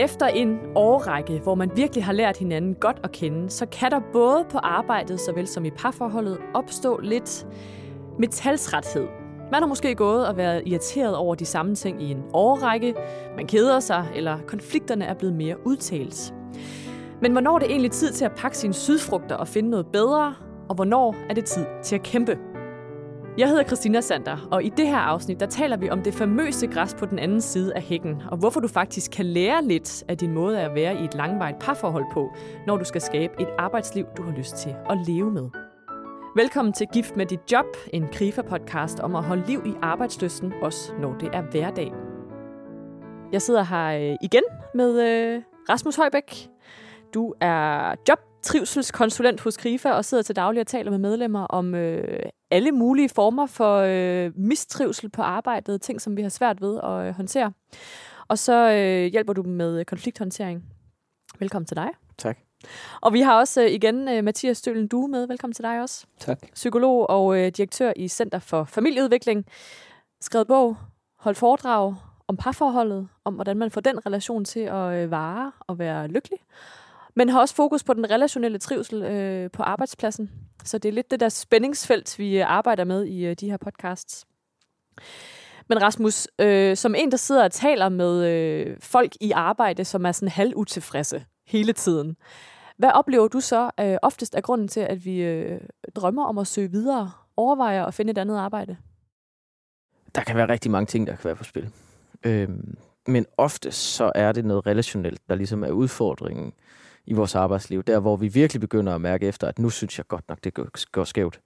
Efter en årrække, hvor man virkelig har lært hinanden godt at kende, så kan der både på arbejdet, såvel som i parforholdet, opstå lidt metalsrethed. Man har måske gået og været irriteret over de samme ting i en årrække, man keder sig, eller konflikterne er blevet mere udtalt. Men hvornår er det egentlig tid til at pakke sine sydfrugter og finde noget bedre, og hvornår er det tid til at kæmpe? Jeg hedder Christina Sander, og i det her afsnit, der taler vi om det famøse græs på den anden side af hækken, og hvorfor du faktisk kan lære lidt af din måde at være i et langvarigt parforhold på, når du skal skabe et arbejdsliv, du har lyst til at leve med. Velkommen til Gift med dit job, en KRIFA-podcast om at holde liv i arbejdsløsten, også når det er hverdag. Jeg sidder her øh, igen med øh, Rasmus Højbæk. Du er job trivselskonsulent hos KRIFA og sidder til daglig og taler med medlemmer om øh, alle mulige former for øh, mistrivsel på arbejdet, ting som vi har svært ved at øh, håndtere. Og så øh, hjælper du med konflikthåndtering. Velkommen til dig. Tak. Og vi har også øh, igen øh, Mathias Stølen du med. Velkommen til dig også. Tak. Psykolog og øh, direktør i Center for Familieudvikling. Skrevet bog, holdt foredrag om parforholdet, om hvordan man får den relation til at øh, vare og være lykkelig men har også fokus på den relationelle trivsel øh, på arbejdspladsen. Så det er lidt det der spændingsfelt, vi øh, arbejder med i øh, de her podcasts. Men Rasmus, øh, som en, der sidder og taler med øh, folk i arbejde, som er sådan halvutilfredse hele tiden, hvad oplever du så øh, oftest er grunden til, at vi øh, drømmer om at søge videre, overvejer at finde et andet arbejde? Der kan være rigtig mange ting, der kan være på spil. Øhm, men ofte så er det noget relationelt, der ligesom er udfordringen i vores arbejdsliv. Der, hvor vi virkelig begynder at mærke efter, at nu synes jeg godt nok, det går, skævt.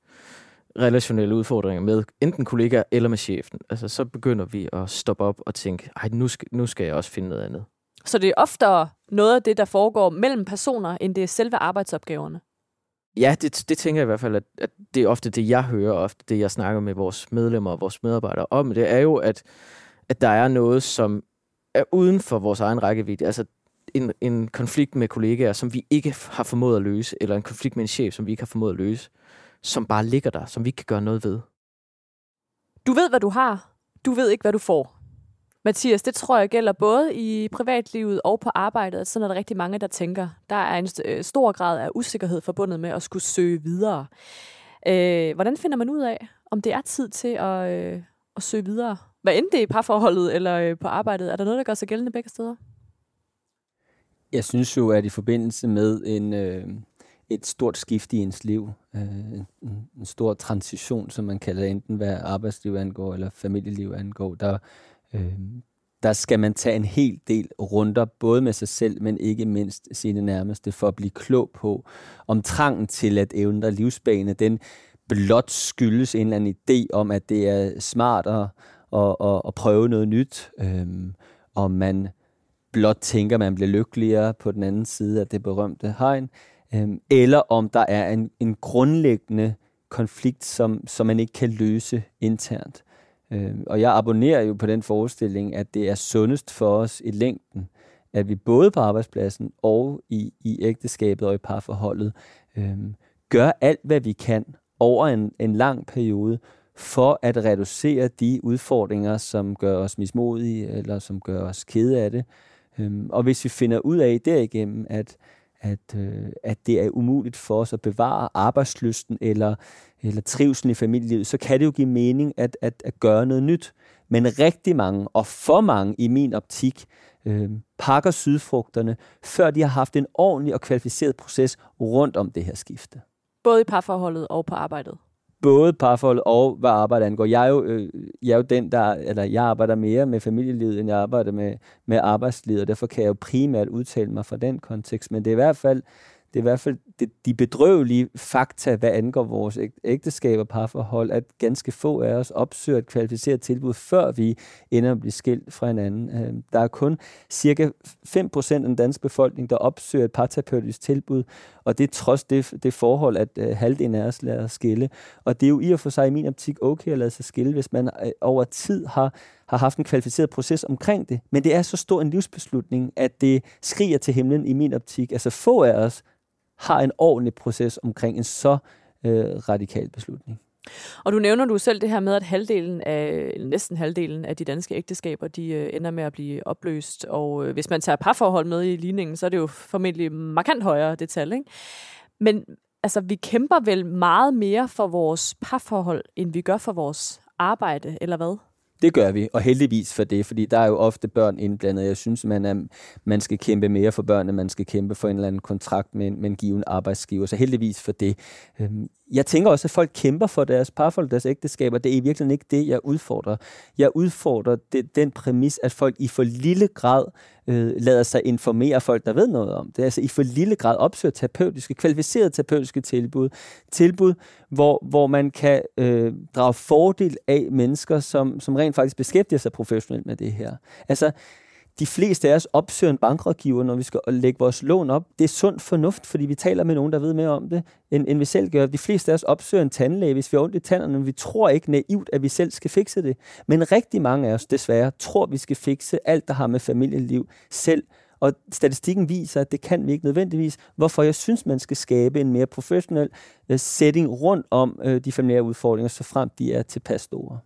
Relationelle udfordringer med enten kollegaer eller med chefen. Altså, så begynder vi at stoppe op og tænke, ej, nu skal, nu skal jeg også finde noget andet. Så det er oftere noget af det, der foregår mellem personer, end det er selve arbejdsopgaverne? Ja, det, det tænker jeg i hvert fald, at, at det er ofte det, jeg hører, ofte det, jeg snakker med vores medlemmer og vores medarbejdere om. Det er jo, at, at der er noget, som er uden for vores egen rækkevidde. Altså, en, en konflikt med kollegaer, som vi ikke har formået at løse, eller en konflikt med en chef, som vi ikke har formået at løse, som bare ligger der, som vi ikke kan gøre noget ved. Du ved, hvad du har. Du ved ikke, hvad du får. Mathias, det tror jeg gælder både i privatlivet og på arbejdet. Sådan er der rigtig mange, der tænker. Der er en øh, stor grad af usikkerhed forbundet med at skulle søge videre. Øh, hvordan finder man ud af, om det er tid til at, øh, at søge videre? Hvad end det er i parforholdet eller øh, på arbejdet, er der noget, der gør sig gældende begge steder? Jeg synes jo, at i forbindelse med en, øh, et stort skift i ens liv, øh, en, en stor transition, som man kalder enten hvad arbejdsliv angår eller familieliv angår, der, øh, der skal man tage en hel del runder, både med sig selv, men ikke mindst sine nærmeste, for at blive klog på, om trangen til at ændre livsbane, den blot skyldes en eller anden idé om, at det er smart at, at, at, at prøve noget nyt, øh, om man blot tænker, man bliver lykkeligere på den anden side af det berømte hegn, øhm, eller om der er en, en grundlæggende konflikt, som, som man ikke kan løse internt. Øhm, og jeg abonnerer jo på den forestilling, at det er sundest for os i længden, at vi både på arbejdspladsen og i, i ægteskabet og i parforholdet øh, gør alt, hvad vi kan over en, en lang periode, for at reducere de udfordringer, som gør os mismodige, eller som gør os kede af det, Øhm, og hvis vi finder ud af derigennem, at, at, øh, at det er umuligt for os at bevare arbejdslysten eller, eller trivsel i familielivet, så kan det jo give mening at, at, at gøre noget nyt. Men rigtig mange, og for mange i min optik, øh, pakker sydfrugterne, før de har haft en ordentlig og kvalificeret proces rundt om det her skifte. Både i parforholdet og på arbejdet? Både parforhold og hvad arbejde angår. Jeg er jo, øh, jeg er jo den, der, eller jeg arbejder mere med familielivet, end jeg arbejder med, med arbejdslivet, og derfor kan jeg jo primært udtale mig fra den kontekst. Men det er i hvert fald det er i hvert fald det, de bedrøvelige fakta, hvad angår vores ægteskab og parforhold, at ganske få af os opsøger et kvalificeret tilbud, før vi ender at blive skilt fra hinanden. Øhm, der er kun cirka 5% af den danske befolkning, der opsøger et parterapeutisk tilbud, og det er trods det, det forhold, at øh, halvdelen af os lader skille. Og det er jo i og for sig i min optik okay at lade sig skille, hvis man øh, over tid har har haft en kvalificeret proces omkring det. Men det er så stor en livsbeslutning, at det skriger til himlen i min optik. Altså få af os har en ordentlig proces omkring en så øh, radikal beslutning. Og du nævner du selv det her med, at halvdelen af, eller næsten halvdelen af de danske ægteskaber, de øh, ender med at blive opløst. Og øh, hvis man tager parforhold med i ligningen, så er det jo formentlig markant højere det tal. Ikke? Men altså, vi kæmper vel meget mere for vores parforhold, end vi gør for vores arbejde, eller hvad? Det gør vi, og heldigvis for det, fordi der er jo ofte børn indblandet. Jeg synes, man, er, man skal kæmpe mere for børnene, man skal kæmpe for en eller anden kontrakt med en, med en given arbejdsgiver, så heldigvis for det. Øhm, jeg tænker også, at folk kæmper for deres parforhold, deres ægteskaber. Det er i virkeligheden ikke det, jeg udfordrer. Jeg udfordrer det, den præmis, at folk i for lille grad øh, lader sig informere folk, der ved noget om det. Altså i for lille grad opsøger terapeutiske, kvalificerede terapeutiske tilbud. Tilbud, hvor, hvor man kan øh, drage fordel af mennesker, som, som rent faktisk beskæftiger sig professionelt med det her. Altså, de fleste af os opsøger en bankrådgiver, når vi skal lægge vores lån op. Det er sund fornuft, fordi vi taler med nogen, der ved mere om det, end, end vi selv gør. De fleste af os opsøger en tandlæge, hvis vi har ondt i tænderne. Vi tror ikke naivt, at vi selv skal fikse det. Men rigtig mange af os, desværre, tror, at vi skal fikse alt, der har med familieliv selv. Og statistikken viser, at det kan vi ikke nødvendigvis. Hvorfor jeg synes, man skal skabe en mere professionel øh, setting rundt om øh, de familiære udfordringer, så frem de er tilpas store.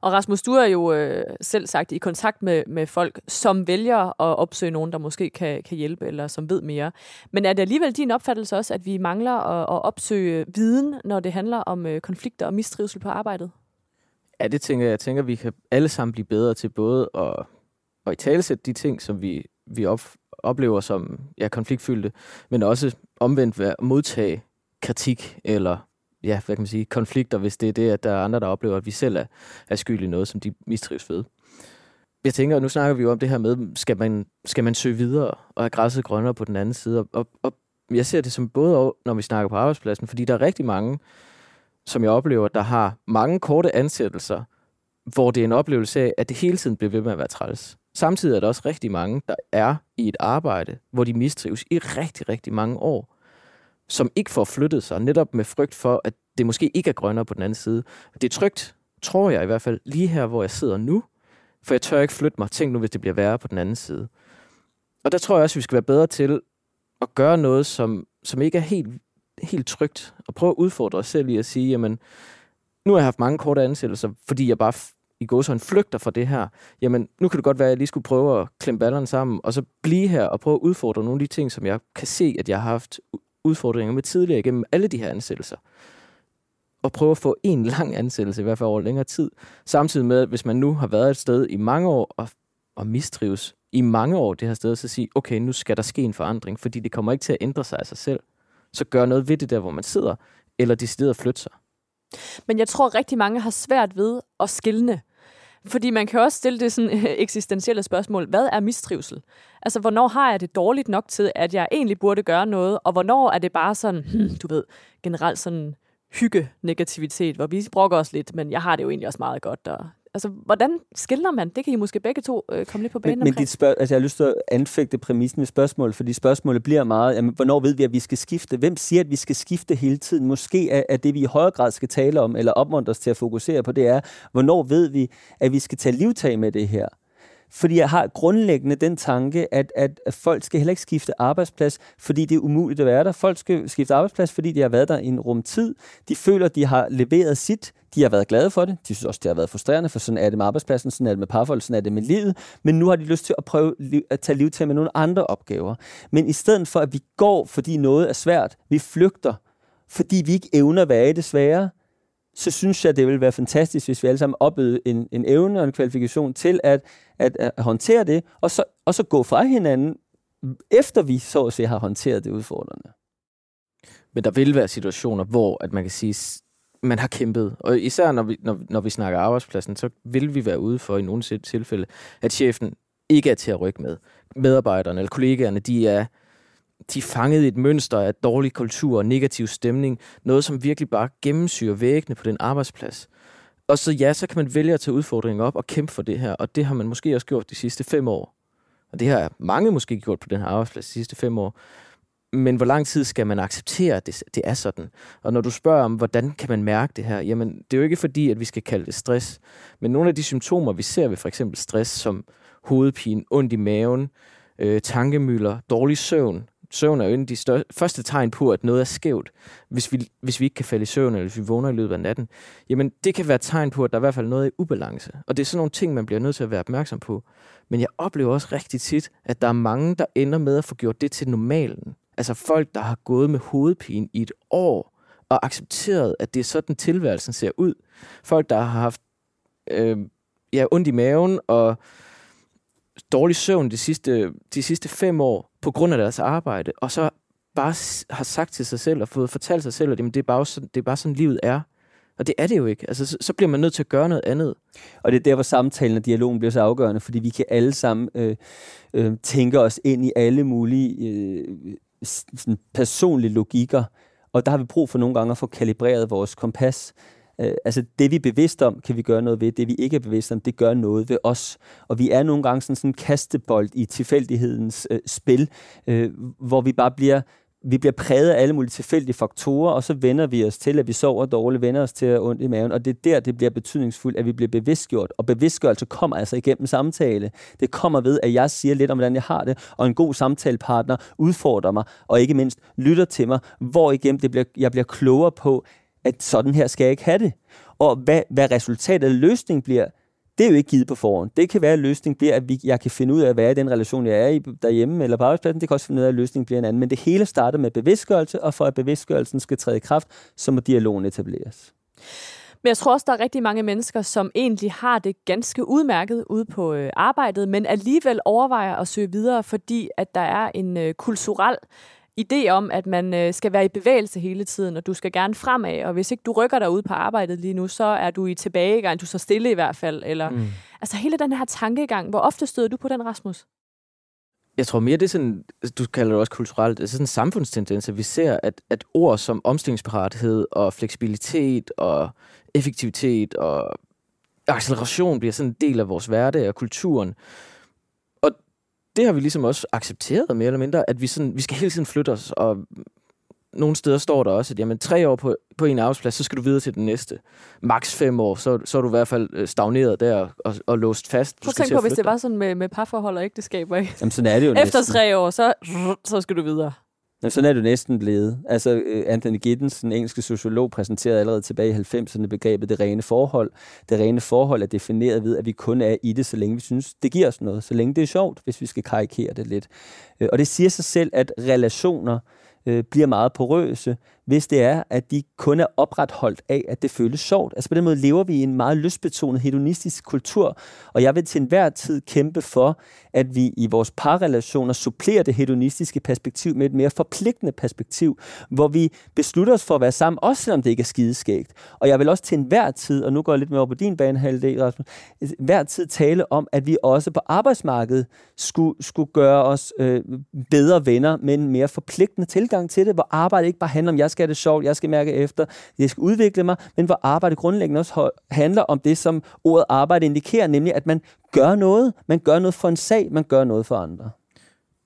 Og Rasmus, du er jo øh, selv sagt i kontakt med, med folk, som vælger at opsøge nogen, der måske kan, kan hjælpe, eller som ved mere. Men er det alligevel din opfattelse også, at vi mangler at, at opsøge viden, når det handler om øh, konflikter og mistrivsel på arbejdet? Ja, det tænker jeg. Jeg tænker, at vi kan alle sammen blive bedre til både at, at i talesætte de ting, som vi, vi op, oplever som ja, konfliktfyldte, men også omvendt at modtage kritik eller ja, hvad kan man sige, konflikter, hvis det er det, at der er andre, der oplever, at vi selv er, er skyld i noget, som de mistrives ved. Jeg tænker, nu snakker vi jo om det her med, skal man, skal man søge videre og er græsset grønnere på den anden side? Og, og jeg ser det som både, når vi snakker på arbejdspladsen, fordi der er rigtig mange, som jeg oplever, der har mange korte ansættelser, hvor det er en oplevelse af, at det hele tiden bliver ved med at være træls. Samtidig er der også rigtig mange, der er i et arbejde, hvor de mistrives i rigtig, rigtig mange år som ikke får flyttet sig, netop med frygt for, at det måske ikke er grønnere på den anden side. Det er trygt, tror jeg i hvert fald, lige her, hvor jeg sidder nu, for jeg tør ikke flytte mig. Tænk nu, hvis det bliver værre på den anden side. Og der tror jeg også, at vi skal være bedre til at gøre noget, som, som ikke er helt, helt trygt, og prøve at udfordre os selv i at sige, jamen, nu har jeg haft mange korte ansættelser, fordi jeg bare i går så en flygter fra det her, jamen nu kan det godt være, at jeg lige skulle prøve at klemme ballerne sammen, og så blive her og prøve at udfordre nogle af de ting, som jeg kan se, at jeg har haft udfordringer med tidligere igennem alle de her ansættelser. Og prøve at få en lang ansættelse, i hvert fald over længere tid. Samtidig med, at hvis man nu har været et sted i mange år og, og mistrives i mange år det her sted, så sige, okay, nu skal der ske en forandring, fordi det kommer ikke til at ændre sig af sig selv. Så gør noget ved det der, hvor man sidder, eller de steder flytte sig. Men jeg tror, at rigtig mange har svært ved at skille fordi man kan også stille det sådan eksistentielle spørgsmål. Hvad er mistrivsel? Altså, hvornår har jeg det dårligt nok til, at jeg egentlig burde gøre noget, og hvornår er det bare sådan, hmm, du ved, generelt sådan hygge-negativitet, hvor vi brokker os lidt, men jeg har det jo egentlig også meget godt, og Altså, hvordan skiller man? Det kan I måske begge to øh, komme lidt på banen men, men dit spørg- altså, jeg har lyst til at anfægte præmissen med spørgsmål, fordi spørgsmålet bliver meget, jamen, hvornår ved vi, at vi skal skifte? Hvem siger, at vi skal skifte hele tiden? Måske er, er det, vi i højere grad skal tale om, eller opmuntres til at fokusere på, det er, hvornår ved vi, at vi skal tage livtag med det her? Fordi jeg har grundlæggende den tanke, at, at folk skal heller ikke skifte arbejdsplads, fordi det er umuligt at være der. Folk skal skifte arbejdsplads, fordi de har været der i en rum tid. De føler, de har leveret sit. De har været glade for det. De synes også, det har været frustrerende, for sådan er det med arbejdspladsen, sådan er det med parforhold, sådan er det med livet. Men nu har de lyst til at prøve at tage liv til med nogle andre opgaver. Men i stedet for, at vi går, fordi noget er svært, vi flygter, fordi vi ikke evner at være i det svære, så synes jeg, det ville være fantastisk, hvis vi alle sammen oplevede en, en evne og en kvalifikation til at, at, at håndtere det, og så, og så gå fra hinanden, efter vi så at se har håndteret det udfordrende. Men der vil være situationer, hvor at man kan sige, man har kæmpet. Og især når vi, når, når vi snakker arbejdspladsen, så vil vi være ude for i nogle tilfælde, at chefen ikke er til at rykke med. Medarbejderne eller kollegaerne, de er de fangede et mønster af dårlig kultur og negativ stemning. Noget, som virkelig bare gennemsyrer væggene på den arbejdsplads. Og så ja, så kan man vælge at tage udfordringen op og kæmpe for det her. Og det har man måske også gjort de sidste fem år. Og det har mange måske gjort på den her arbejdsplads de sidste fem år. Men hvor lang tid skal man acceptere, at det, det er sådan? Og når du spørger om, hvordan kan man mærke det her? Jamen, det er jo ikke fordi, at vi skal kalde det stress. Men nogle af de symptomer, vi ser ved for eksempel stress, som hovedpine, ondt i maven, øh, tankemøller, dårlig søvn, søvn er jo en af de større, første tegn på, at noget er skævt, hvis vi, hvis vi ikke kan falde i søvn, eller hvis vi vågner i løbet af natten. Jamen, det kan være tegn på, at der er i hvert fald noget i ubalance. Og det er sådan nogle ting, man bliver nødt til at være opmærksom på. Men jeg oplever også rigtig tit, at der er mange, der ender med at få gjort det til normalen. Altså folk, der har gået med hovedpine i et år, og accepteret, at det er sådan, tilværelsen ser ud. Folk, der har haft øh, ja, ondt i maven og dårlig søvn de sidste, de sidste fem år på grund af deres arbejde, og så bare har sagt til sig selv og fået fortalt sig selv, at jamen, det, er bare sådan, det er bare sådan, livet er. Og det er det jo ikke. Altså, så, så bliver man nødt til at gøre noget andet. Og det er der, hvor samtalen og dialogen bliver så afgørende, fordi vi kan alle sammen øh, øh, tænke os ind i alle mulige øh, sådan personlige logikker, og der har vi brug for nogle gange at få kalibreret vores kompas. Øh, altså det, vi er bevidste om, kan vi gøre noget ved. Det, vi ikke er bevidste om, det gør noget ved os. Og vi er nogle gange sådan, sådan en kastebold i tilfældighedens øh, spil, øh, hvor vi bare bliver vi bliver præget af alle mulige tilfældige faktorer, og så vender vi os til, at vi sover dårligt, vender os til at ondt i maven, og det er der, det bliver betydningsfuldt, at vi bliver bevidstgjort. Og bevidstgørelse kommer altså igennem samtale. Det kommer ved, at jeg siger lidt om, hvordan jeg har det, og en god samtalepartner udfordrer mig, og ikke mindst lytter til mig, hvor igennem det bliver, jeg bliver klogere på, at sådan her skal jeg ikke have det. Og hvad, hvad resultatet af løsningen bliver, det er jo ikke givet på forhånd. Det kan være, at løsningen bliver, at vi, jeg kan finde ud af, hvad er den relation, jeg er i derhjemme eller på arbejdspladsen. Det kan også finde ud af, at løsningen bliver en anden. Men det hele starter med bevidstgørelse, og for at bevidstgørelsen skal træde i kraft, så må dialogen etableres. Men jeg tror også, der er rigtig mange mennesker, som egentlig har det ganske udmærket ude på øh, arbejdet, men alligevel overvejer at søge videre, fordi at der er en øh, kulturel idé om, at man øh, skal være i bevægelse hele tiden, og du skal gerne fremad, og hvis ikke du rykker dig ud på arbejdet lige nu, så er du i tilbagegang, du så stille i hvert fald. Eller, mm. Altså hele den her tankegang, hvor ofte støder du på den, Rasmus? Jeg tror mere, det er sådan, du kalder det også kulturelt, det er sådan en samfundstendens, at vi ser, at, at ord som omstillingsparathed og fleksibilitet og effektivitet og acceleration bliver sådan en del af vores hverdag og kulturen det har vi ligesom også accepteret mere eller mindre, at vi, sådan, vi skal hele tiden flytte os, og nogle steder står der også, at jamen, tre år på, på en arbejdsplads, så skal du videre til den næste. Max fem år, så, så er du i hvert fald øh, stagneret der og, og låst fast. Prøv at tænke på, hvis det var sådan med, med parforhold og ægteskaber, ikke? Jamen, sådan er det jo Efter næsten. tre år, så, så skal du videre. Jamen, sådan er du næsten blevet. Altså, øh, Anthony Giddens, den engelske sociolog, præsenterede allerede tilbage i 90'erne begrebet det rene forhold. Det rene forhold er defineret ved, at vi kun er i det, så længe vi synes, det giver os noget. Så længe det er sjovt, hvis vi skal karikere det lidt. Øh, og det siger sig selv, at relationer øh, bliver meget porøse, hvis det er, at de kun er opretholdt af, at det føles sjovt. Altså på den måde lever vi i en meget lystbetonet hedonistisk kultur, og jeg vil til enhver tid kæmpe for, at vi i vores parrelationer supplerer det hedonistiske perspektiv med et mere forpligtende perspektiv, hvor vi beslutter os for at være sammen, også selvom det ikke er skideskægt. Og jeg vil også til enhver tid, og nu går jeg lidt mere over på din banehalvdel, Rasmus, hver tid tale om, at vi også på arbejdsmarkedet skulle, skulle gøre os øh, bedre venner med en mere forpligtende tilgang til det, hvor arbejde ikke bare handler om, jeg skal have det sjovt, jeg skal mærke efter, jeg skal udvikle mig, men hvor arbejde grundlæggende også handler om det, som ordet arbejde indikerer, nemlig at man gør noget, man gør noget for en sag, man gør noget for andre.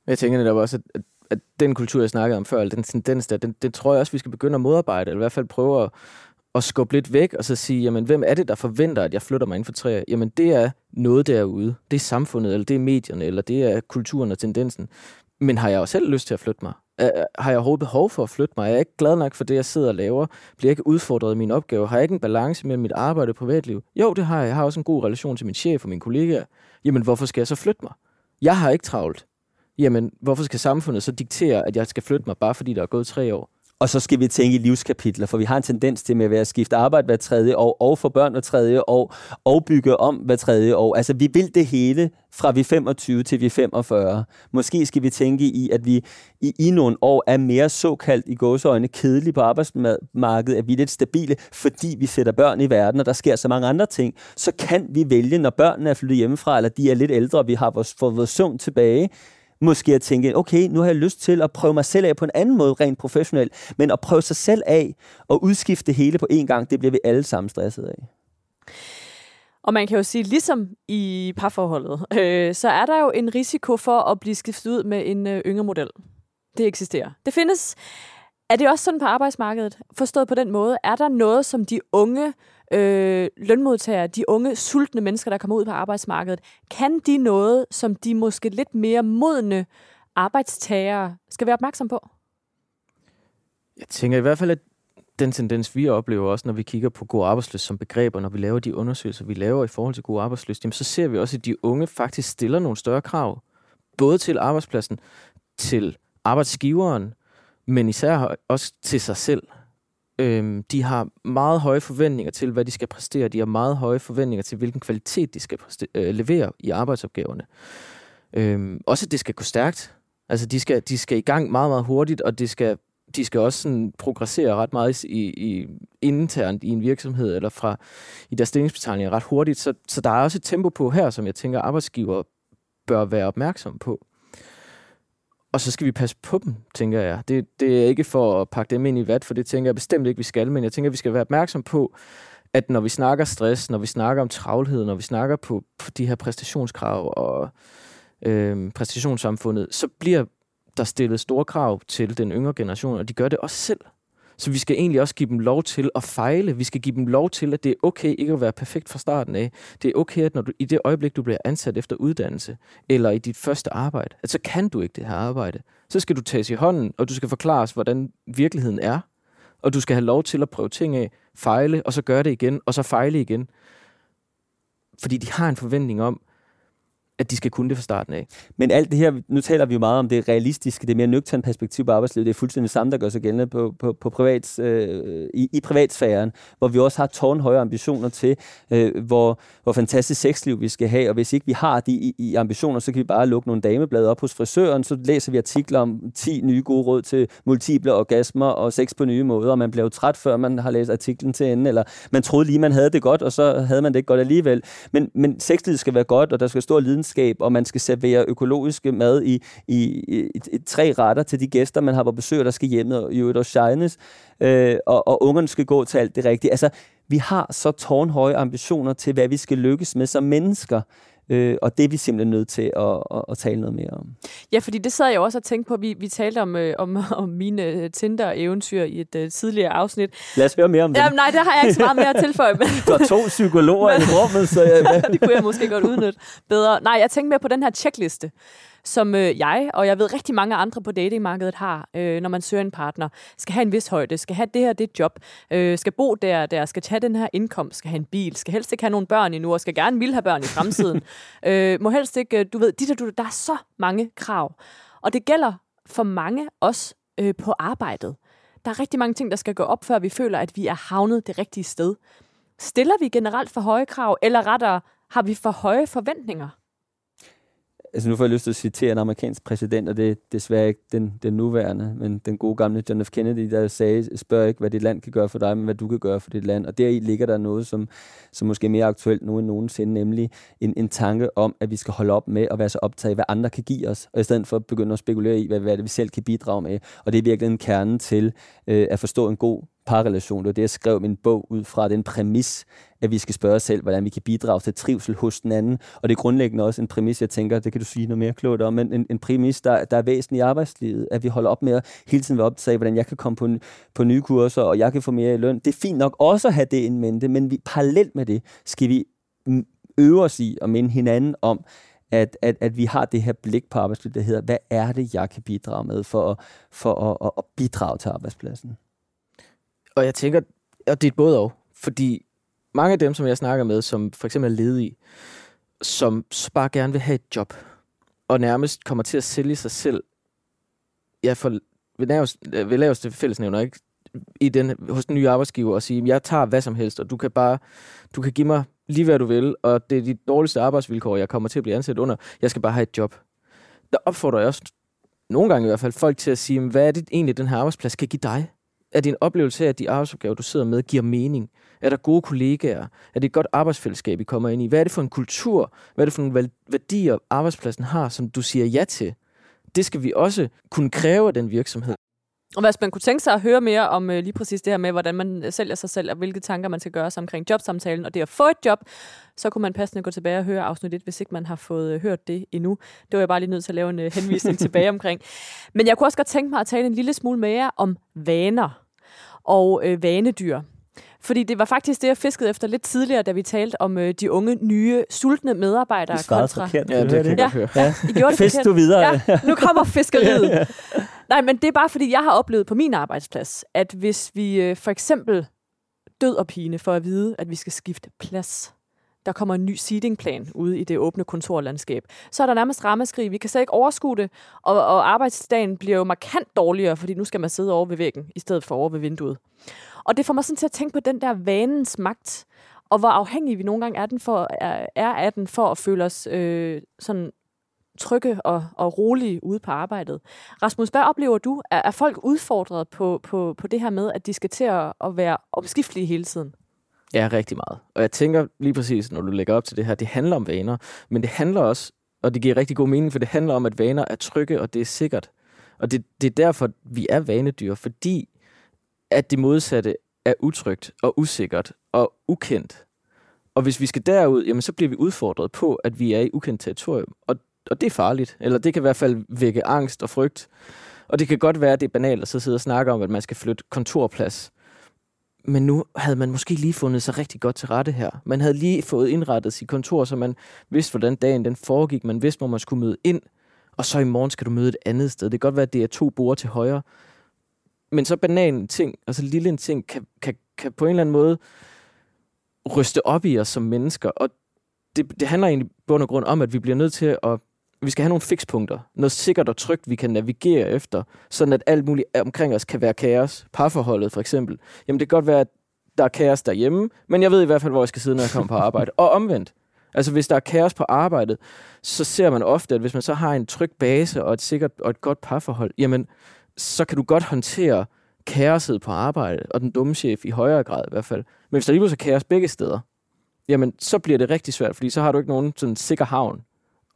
Jeg tænker netop også, at, at, den kultur, jeg snakkede om før, den tendens der, den, den tror jeg også, vi skal begynde at modarbejde, eller i hvert fald prøve at, at skubbe lidt væk, og så sige, jamen, hvem er det, der forventer, at jeg flytter mig inden for træer? Jamen, det er noget derude. Det er samfundet, eller det er medierne, eller det er kulturen og tendensen. Men har jeg jo selv lyst til at flytte mig? Øh, øh, har jeg overhovedet behov for at flytte mig? Er jeg ikke glad nok for det, jeg sidder og laver? Bliver jeg ikke udfordret i min opgave? Har jeg ikke en balance mellem mit arbejde og privatliv? Jo, det har jeg. Jeg har også en god relation til min chef og mine kollegaer. Jamen, hvorfor skal jeg så flytte mig? Jeg har ikke travlt. Jamen, hvorfor skal samfundet så diktere, at jeg skal flytte mig, bare fordi der er gået tre år? Og så skal vi tænke i livskapitler, for vi har en tendens til med at være skifte arbejde hver tredje år, og få børn hver tredje år, og bygge om hver tredje år. Altså, vi vil det hele fra vi 25 til vi 45. Måske skal vi tænke i, at vi i, i nogle år er mere såkaldt i gåseøjne kedelige på arbejdsmarkedet, at vi er lidt stabile, fordi vi sætter børn i verden, og der sker så mange andre ting. Så kan vi vælge, når børnene er flyttet hjemmefra, eller de er lidt ældre, og vi har vores, fået vores søvn tilbage, måske at tænke, okay, nu har jeg lyst til at prøve mig selv af på en anden måde, rent professionelt, men at prøve sig selv af og udskifte det hele på én gang, det bliver vi alle sammen stresset af. Og man kan jo sige, ligesom i parforholdet, øh, så er der jo en risiko for at blive skiftet ud med en øh, yngre model. Det eksisterer. Det findes. Er det også sådan på arbejdsmarkedet? Forstået på den måde, er der noget, som de unge øh, lønmodtagere, de unge, sultne mennesker, der kommer ud på arbejdsmarkedet, kan de noget, som de måske lidt mere modne arbejdstagere skal være opmærksom på? Jeg tænker i hvert fald, at den tendens, vi oplever også, når vi kigger på god arbejdsløs som begreb, og når vi laver de undersøgelser, vi laver i forhold til god arbejdsløs, jamen så ser vi også, at de unge faktisk stiller nogle større krav, både til arbejdspladsen, til arbejdsgiveren, men især også til sig selv. Øhm, de har meget høje forventninger til, hvad de skal præstere. De har meget høje forventninger til, hvilken kvalitet de skal præstere, øh, levere i arbejdsopgaverne. Øhm, også at det skal gå stærkt. Altså, de skal, de skal i gang meget, meget hurtigt, og det skal, de skal også sådan progressere ret meget i, i, internt i en virksomhed, eller fra i deres stillingsbetaling ret hurtigt. Så, så der er også et tempo på her, som jeg tænker, arbejdsgiver bør være opmærksom på. Og så skal vi passe på dem, tænker jeg. Det, det er ikke for at pakke dem ind i vat, for det tænker jeg bestemt ikke, vi skal. Men jeg tænker, vi skal være opmærksom på, at når vi snakker stress, når vi snakker om travlhed, når vi snakker på, på de her præstationskrav og øh, præstationssamfundet, så bliver der stillet store krav til den yngre generation, og de gør det også selv. Så vi skal egentlig også give dem lov til at fejle. Vi skal give dem lov til, at det er okay ikke at være perfekt fra starten af. Det er okay, at når du, i det øjeblik, du bliver ansat efter uddannelse, eller i dit første arbejde, at så kan du ikke det her arbejde. Så skal du tages i hånden, og du skal forklares, hvordan virkeligheden er. Og du skal have lov til at prøve ting af, fejle, og så gøre det igen, og så fejle igen. Fordi de har en forventning om, at de skal kunne det fra starten af. Men alt det her, nu taler vi jo meget om det realistiske, det mere nøgterne perspektiv på arbejdslivet, det er fuldstændig samme, der gør sig gældende på, på, på privats, øh, i, i privatsfæren, hvor vi også har tårnhøje ambitioner til, øh, hvor, hvor fantastisk sexliv vi skal have, og hvis ikke vi har de i, i ambitioner, så kan vi bare lukke nogle dameblade op hos frisøren, så læser vi artikler om 10 nye gode råd til multiple orgasmer og sex på nye måder, og man bliver jo træt, før man har læst artiklen til ende, eller man troede lige, man havde det godt, og så havde man det ikke godt alligevel. Men, men sexlivet skal være godt, og der skal stå lidens fællesskab, og man skal servere økologiske mad i, i, i, i tre retter til de gæster, man har på besøg, der skal hjemme og i øvrigt også shines, øh, og, og ungerne skal gå til alt det rigtige. Altså, vi har så tårnhøje ambitioner til, hvad vi skal lykkes med som mennesker. Øh, og det er vi simpelthen nødt til at, at, at tale noget mere om. Ja, fordi det sad jeg også og tænkte på. Vi, vi talte om, øh, om, om mine øh, Tinder-eventyr i et uh, tidligere afsnit. Lad os høre mere om det. Jamen, nej, det har jeg ikke så meget mere at tilføje. Men... du har to psykologer i rummet, så jeg... det kunne jeg måske godt udnytte bedre. Nej, jeg tænkte mere på den her checkliste som øh, jeg, og jeg ved rigtig mange andre på datingmarkedet har, øh, når man søger en partner, skal have en vis højde, skal have det her, det job, øh, skal bo der, der, skal tage den her indkomst, skal have en bil, skal helst ikke have nogle børn endnu, og skal gerne vil have børn i fremtiden. øh, må helst ikke, øh, du ved, de der, du, der er så mange krav. Og det gælder for mange også øh, på arbejdet. Der er rigtig mange ting, der skal gå op, før vi føler, at vi er havnet det rigtige sted. Stiller vi generelt for høje krav, eller rettere har vi for høje forventninger? Altså nu får jeg lyst til at citere en amerikansk præsident, og det er desværre ikke den, den nuværende, men den gode gamle John F. Kennedy, der sagde, spørg ikke, hvad dit land kan gøre for dig, men hvad du kan gøre for dit land. Og deri ligger der noget, som, som måske er mere aktuelt nu end nogensinde, nemlig en, en tanke om, at vi skal holde op med at være så optaget af, hvad andre kan give os, og i stedet for at begynde at spekulere i, hvad, hvad det vi selv kan bidrage med. Og det er virkelig en kerne til øh, at forstå en god parrelation. Det var det, jeg skrev min bog ud fra, den præmis, at vi skal spørge os selv, hvordan vi kan bidrage til trivsel hos den anden. Og det er grundlæggende også en præmis, jeg tænker, det kan du sige noget mere klogt om, men en, en præmis, der, der er væsentlig i arbejdslivet, at vi holder op med at hele tiden være optaget hvordan jeg kan komme på, på nye kurser, og jeg kan få mere i løn. Det er fint nok også at have det en mente, men vi, parallelt med det skal vi øve os i at minde hinanden om, at, at, at vi har det her blik på arbejdslivet, der hedder, hvad er det, jeg kan bidrage med for, for at, at, at bidrage til arbejdspladsen? Og jeg tænker, at det er både og. Fordi mange af dem, som jeg snakker med, som for eksempel er ledige, som bare gerne vil have et job, og nærmest kommer til at sælge sig selv, ja, for ved laveste, øh, ved laveste fællesnævner, ikke? I den, hos den nye arbejdsgiver og sige, jeg tager hvad som helst, og du kan bare, du kan give mig lige hvad du vil, og det er de dårligste arbejdsvilkår, jeg kommer til at blive ansat under. Jeg skal bare have et job. Der opfordrer jeg også nogle gange i hvert fald folk til at sige, hvad er det egentlig, den her arbejdsplads kan give dig? Er din oplevelse af, at de arbejdsopgaver, du sidder med, giver mening? Er der gode kollegaer? Er det et godt arbejdsfællesskab, I kommer ind i? Hvad er det for en kultur? Hvad er det for nogle værdier, arbejdspladsen har, som du siger ja til? Det skal vi også kunne kræve af den virksomhed. Og hvis man kunne tænke sig at høre mere om øh, lige præcis det her med, hvordan man øh, sælger sig selv, og hvilke tanker man skal gøre sig omkring jobsamtalen, og det at få et job, så kunne man passende gå tilbage og høre afsnit 1, hvis ikke man har fået øh, hørt det endnu. Det var jeg bare lige nødt til at lave en øh, henvisning tilbage omkring. Men jeg kunne også godt tænke mig at tale en lille smule mere om vaner og øh, vanedyr. Fordi det var faktisk det, jeg fiskede efter lidt tidligere, da vi talte om øh, de unge, nye, sultne medarbejdere. Det svarede kontra... forkert. Ja, det kan jeg høre. Ja. I gjorde det Fisk forkert. du videre. Ja, nu kommer fiskeriet. Nej, men det er bare fordi, jeg har oplevet på min arbejdsplads, at hvis vi øh, for eksempel død og pine for at vide, at vi skal skifte plads, der kommer en ny seedingplan ude i det åbne kontorlandskab, så er der nærmest rammeskrig. Vi kan slet ikke overskue det, og, og arbejdsdagen bliver jo markant dårligere, fordi nu skal man sidde over ved væggen, i stedet for over ved vinduet. Og det får mig sådan til at tænke på den der vanens magt, og hvor afhængige vi nogle gange er, den for, er, er af den for at føle os øh, sådan trygge og, og rolige ude på arbejdet. Rasmus, hvad oplever du? Er, er folk udfordret på, på, på det her med, at de skal til at, at være omskiftelige hele tiden? Ja, rigtig meget. Og jeg tænker lige præcis, når du lægger op til det her, det handler om vaner, men det handler også, og det giver rigtig god mening, for det handler om, at vaner er trygge, og det er sikkert. Og det, det er derfor, vi er vanedyr, fordi at det modsatte er utrygt og usikkert og ukendt. Og hvis vi skal derud, jamen så bliver vi udfordret på, at vi er i ukendt territorium. Og, og det er farligt. Eller det kan i hvert fald vække angst og frygt. Og det kan godt være, at det er banalt at så sidde og snakke om, at man skal flytte kontorplads. Men nu havde man måske lige fundet sig rigtig godt til rette her. Man havde lige fået indrettet sit kontor, så man vidste, hvordan dagen den foregik. Man vidste, hvor man skulle møde ind. Og så i morgen skal du møde et andet sted. Det kan godt være, at det er to borde til højre. Men så banan ting, og så lille en ting, kan, kan, kan på en eller anden måde ryste op i os som mennesker. Og det, det handler egentlig bund og grund om, at vi bliver nødt til at vi skal have nogle fikspunkter. Noget sikkert og trygt, vi kan navigere efter, sådan at alt muligt omkring os kan være kaos. Parforholdet for eksempel. Jamen det kan godt være, at der er kaos derhjemme, men jeg ved i hvert fald, hvor jeg skal sidde, når jeg kommer på arbejde. Og omvendt. Altså hvis der er kaos på arbejdet, så ser man ofte, at hvis man så har en tryg base og et sikkert og et godt parforhold, jamen så kan du godt håndtere kaoset på arbejdet, og den dumme chef i højere grad i hvert fald. Men hvis der lige pludselig er kaos begge steder, jamen så bliver det rigtig svært, fordi så har du ikke nogen sådan sikker havn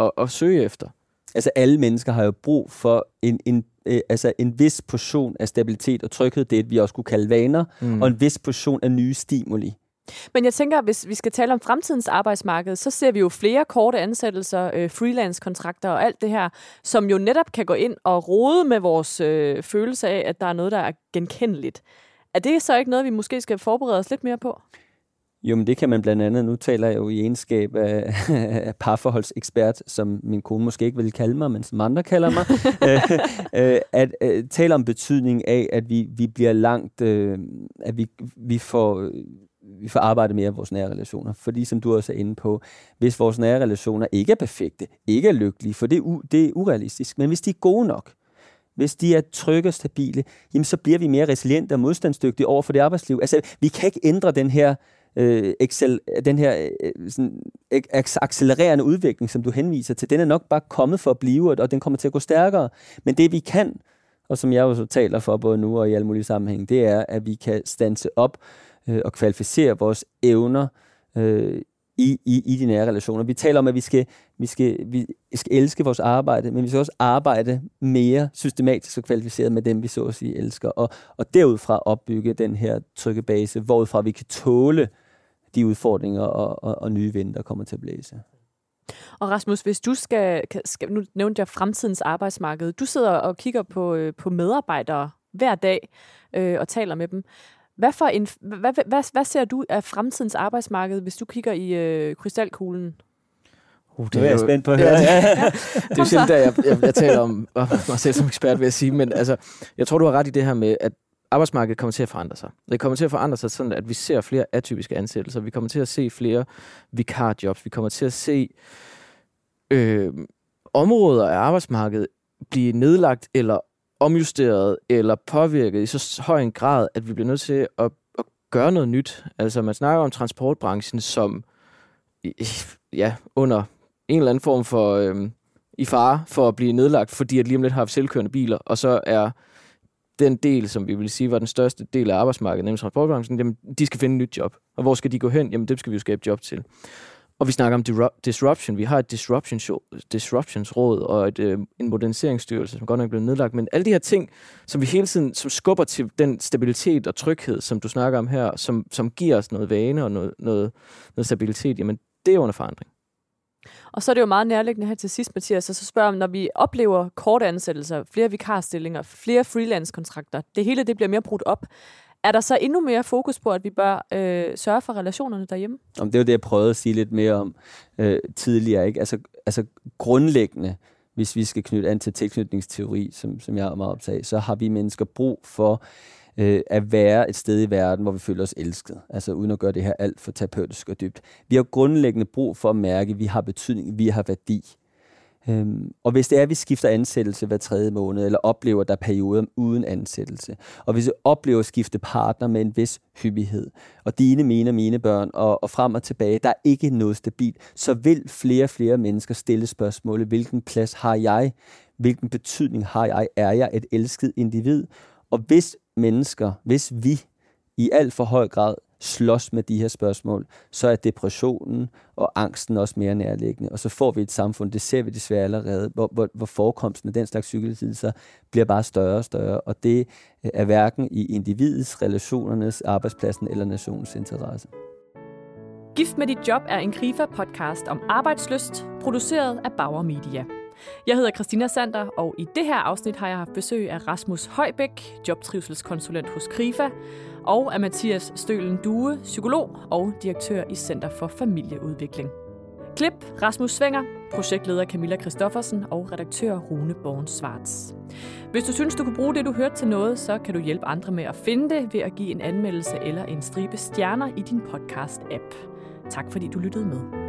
at, at søge efter. Altså alle mennesker har jo brug for en, en, øh, altså en vis portion af stabilitet og tryghed, det vi også kunne kalde vaner, mm. og en vis portion af nye stimuli. Men jeg tænker, hvis vi skal tale om fremtidens arbejdsmarked, så ser vi jo flere korte ansættelser, øh, freelance-kontrakter og alt det her, som jo netop kan gå ind og rode med vores øh, følelse af, at der er noget, der er genkendeligt. Er det så ikke noget, vi måske skal forberede os lidt mere på? Jo, men det kan man blandt andet, nu taler jeg jo i egenskab af, af parforholdsekspert, som min kone måske ikke vil kalde mig, men som andre kalder mig, øh, øh, at øh, tale om betydning af, at vi, vi bliver langt, øh, at vi, vi får... Vi får arbejde mere af vores nære relationer. Fordi som du også er inde på, hvis vores nære relationer ikke er perfekte, ikke er lykkelige, for det er, u, det er urealistisk, men hvis de er gode nok, hvis de er trygge og stabile, jamen så bliver vi mere resiliente og modstandsdygtige over for det arbejdsliv. Altså, vi kan ikke ændre den her øh, øh, excel, øh, den her øh, sådan, accelererende udvikling, som du henviser til. Den er nok bare kommet for at blive, og den kommer til at gå stærkere. Men det vi kan, og som jeg jo så taler for både nu og i alle mulige sammenhæng, det er, at vi kan stanse op øh, og kvalificere vores evner øh, i, i, i de nære relationer. Vi taler om, at vi skal, vi, skal, vi skal elske vores arbejde, men vi skal også arbejde mere systematisk og kvalificeret med dem, vi så at sige elsker, og, og derudfra opbygge den her trygge base, hvorudfra vi kan tåle de udfordringer og, og, og nye vinde, der kommer til at blæse. Og Rasmus, hvis du skal, skal nu nævnte jeg fremtidens arbejdsmarked, du sidder og kigger på, øh, på medarbejdere hver dag øh, og taler med dem. Hvad, for en, hvad, hvad, hvad ser du af fremtidens arbejdsmarked, hvis du kigger i øh, krystalkuglen? Uh, det er jeg spændt på at høre. Ja, ja, ja. det er jo sjældent, at jeg, jeg, jeg taler om mig selv som ekspert, vil jeg sige. Men altså, jeg tror, du har ret i det her med, at arbejdsmarkedet kommer til at forandre sig. Det kommer til at forandre sig sådan, at vi ser flere atypiske ansættelser. Vi kommer til at se flere vikarjobs. Vi kommer til at se øh, områder af arbejdsmarkedet blive nedlagt eller omjusteret eller påvirket i så høj en grad, at vi bliver nødt til at, at gøre noget nyt. Altså man snakker om transportbranchen som ja, under en eller anden form for øh, i fare for at blive nedlagt, fordi at lige om lidt har vi selvkørende biler, og så er den del, som vi vil sige var den største del af arbejdsmarkedet, nemlig transportbranchen, jamen, de skal finde et nyt job. Og hvor skal de gå hen? Jamen, dem skal vi jo skabe job til. Og vi snakker om disruption. Vi har et disruption show, disruptionsråd og et, øh, en moderniseringsstyrelse, som godt nok er blevet nedlagt. Men alle de her ting, som vi hele tiden som skubber til den stabilitet og tryghed, som du snakker om her, som, som giver os noget vane og noget, noget, noget stabilitet, jamen det er under forandring. Og så er det jo meget nærliggende her til sidst, Mathias, så, så spørger om, når vi oplever korte ansættelser, flere vikarstillinger, flere freelance-kontrakter, det hele det bliver mere brudt op. er der så endnu mere fokus på, at vi bør øh, sørge for relationerne derhjemme? Jamen, det var det, jeg prøvede at sige lidt mere om øh, tidligere. Ikke? Altså, altså grundlæggende, hvis vi skal knytte an til tilknytningsteori, som, som jeg er meget optaget så har vi mennesker brug for øh, at være et sted i verden, hvor vi føler os elsket. Altså uden at gøre det her alt for terapeutisk og dybt. Vi har grundlæggende brug for at mærke, at vi har betydning, vi har værdi. Øhm, og hvis det er, at vi skifter ansættelse hver tredje måned, eller oplever, at der er perioder uden ansættelse, og hvis vi oplever at skifte partner med en vis hyppighed, og dine, mine og mine børn, og, og frem og tilbage, der er ikke noget stabilt, så vil flere og flere mennesker stille spørgsmålet, hvilken plads har jeg? Hvilken betydning har jeg? Er jeg et elsket individ? Og hvis mennesker, hvis vi i alt for høj grad slås med de her spørgsmål, så er depressionen og angsten også mere nærliggende. Og så får vi et samfund, det ser vi desværre allerede, hvor, hvor, hvor forekomsten af den slags psykiske bliver bare større og større. Og det øh, er hverken i individets, relationernes, arbejdspladsen eller nationens interesse. Gift med dit job er en Krifa-podcast om arbejdsløst, produceret af Bauer Media. Jeg hedder Christina Sander, og i det her afsnit har jeg haft besøg af Rasmus Højbæk, jobtrivselskonsulent hos Krifa, og af Mathias Stølen Due, psykolog og direktør i Center for Familieudvikling. Klip Rasmus Svinger, projektleder Camilla Christoffersen og redaktør Rune Born Svarts. Hvis du synes, du kunne bruge det, du hørte til noget, så kan du hjælpe andre med at finde det ved at give en anmeldelse eller en stribe stjerner i din podcast-app. Tak fordi du lyttede med.